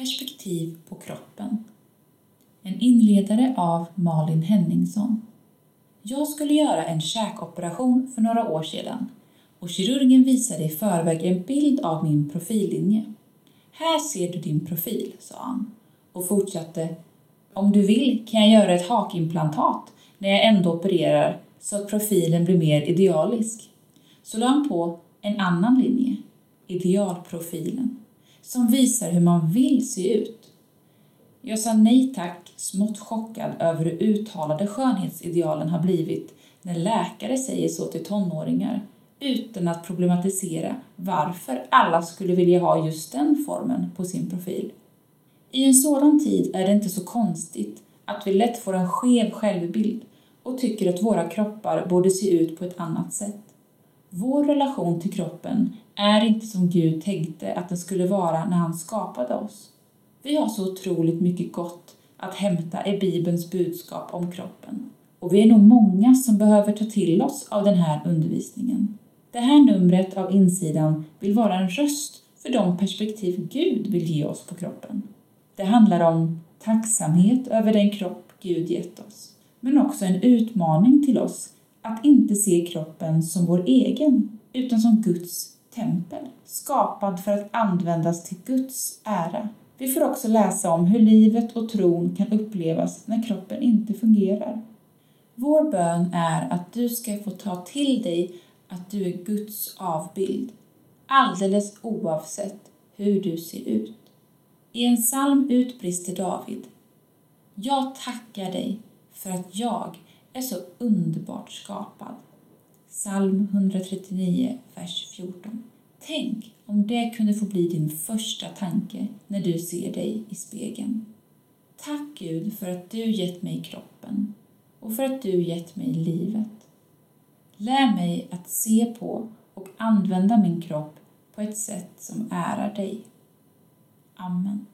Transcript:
Perspektiv på kroppen. En inledare av Malin Henningsson. Jag skulle göra en käkoperation för några år sedan och kirurgen visade i förväg en bild av min profillinje. Här ser du din profil, sa han och fortsatte. Om du vill kan jag göra ett hakimplantat när jag ändå opererar så att profilen blir mer idealisk. Så la han på en annan linje, idealprofilen, som visar hur man vill se ut. Jag sa nej tack, smått chockad över hur uttalade skönhetsidealen har blivit när läkare säger så till tonåringar utan att problematisera varför alla skulle vilja ha just den formen på sin profil. I en sådan tid är det inte så konstigt att vi lätt får en skev självbild och tycker att våra kroppar borde se ut på ett annat sätt. Vår relation till kroppen är inte som Gud tänkte att den skulle vara när han skapade oss. Vi har så otroligt mycket gott att hämta i Bibelns budskap om kroppen. Och vi är nog många som behöver ta till oss av den här undervisningen. Det här numret av insidan vill vara en röst för de perspektiv Gud vill ge oss på kroppen. Det handlar om tacksamhet över den kropp Gud gett oss, men också en utmaning till oss att inte se kroppen som vår egen, utan som Guds tempel, skapad för att användas till Guds ära. Vi får också läsa om hur livet och tron kan upplevas när kroppen inte fungerar. Vår bön är att du ska få ta till dig att du är Guds avbild, alldeles oavsett hur du ser ut. I en psalm utbrister David. Jag tackar dig för att jag är så underbart skapad. Psalm 139, vers 14. Tänk om det kunde få bli din första tanke när du ser dig i spegeln. Tack Gud för att du gett mig kroppen och för att du gett mig livet. Lär mig att se på och använda min kropp på ett sätt som ärar dig. Amen.